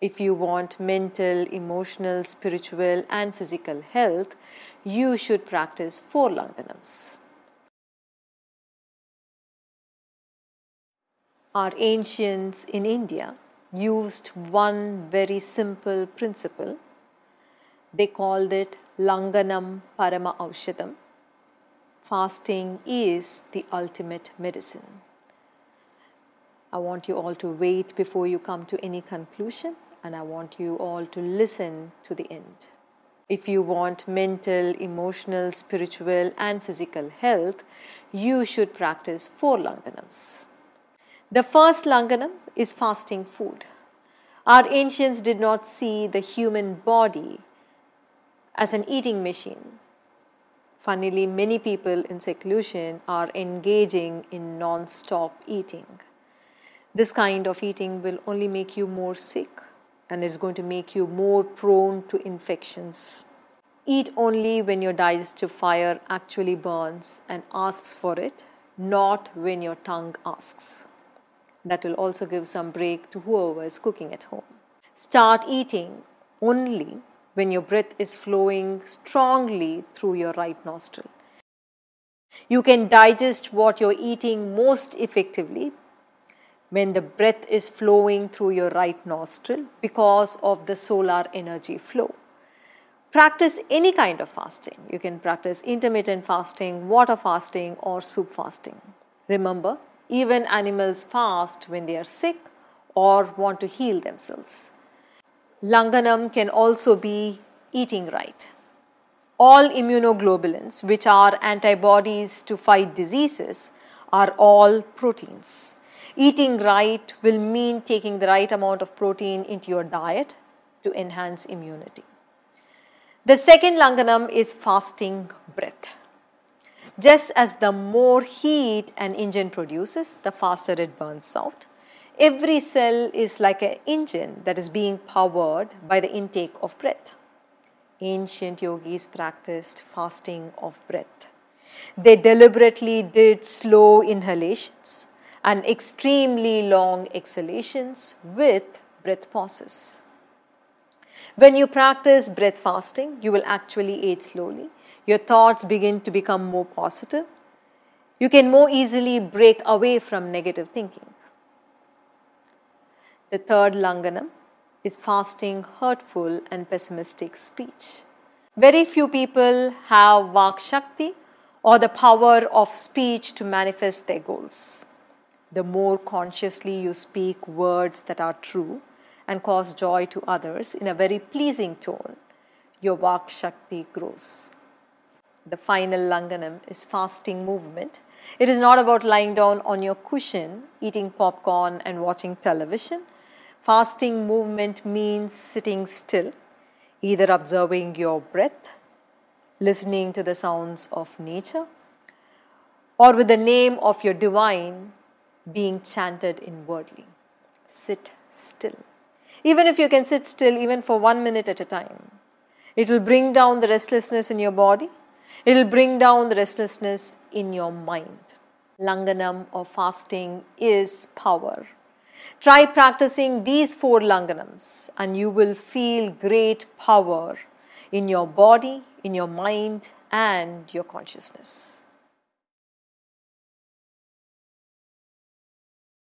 If you want mental, emotional, spiritual, and physical health, you should practice four Langanams. Our ancients in India used one very simple principle. They called it Langanam Parama Aushadam. Fasting is the ultimate medicine. I want you all to wait before you come to any conclusion and I want you all to listen to the end. If you want mental, emotional, spiritual, and physical health, you should practice four Langanams. The first Langanam is fasting food. Our ancients did not see the human body as an eating machine. Funnily, many people in seclusion are engaging in non stop eating. This kind of eating will only make you more sick and is going to make you more prone to infections. Eat only when your digestive fire actually burns and asks for it, not when your tongue asks. That will also give some break to whoever is cooking at home. Start eating only when your breath is flowing strongly through your right nostril. You can digest what you're eating most effectively when the breath is flowing through your right nostril because of the solar energy flow. Practice any kind of fasting. You can practice intermittent fasting, water fasting, or soup fasting. Remember, even animals fast when they are sick or want to heal themselves. Langanam can also be eating right. All immunoglobulins, which are antibodies to fight diseases, are all proteins. Eating right will mean taking the right amount of protein into your diet to enhance immunity. The second Langanam is fasting breath. Just as the more heat an engine produces, the faster it burns out. Every cell is like an engine that is being powered by the intake of breath. Ancient yogis practiced fasting of breath. They deliberately did slow inhalations and extremely long exhalations with breath pauses. When you practice breath fasting, you will actually age slowly. Your thoughts begin to become more positive. You can more easily break away from negative thinking. The third Langanam is fasting hurtful and pessimistic speech. Very few people have Vak Shakti or the power of speech to manifest their goals the more consciously you speak words that are true and cause joy to others in a very pleasing tone, your Vak Shakti grows. The final Langanam is fasting movement. It is not about lying down on your cushion, eating popcorn, and watching television. Fasting movement means sitting still, either observing your breath, listening to the sounds of nature, or with the name of your divine being chanted inwardly. Sit still. Even if you can sit still, even for one minute at a time, it will bring down the restlessness in your body, it will bring down the restlessness in your mind. Langanam or fasting is power. Try practicing these four Langanams and you will feel great power in your body, in your mind, and your consciousness.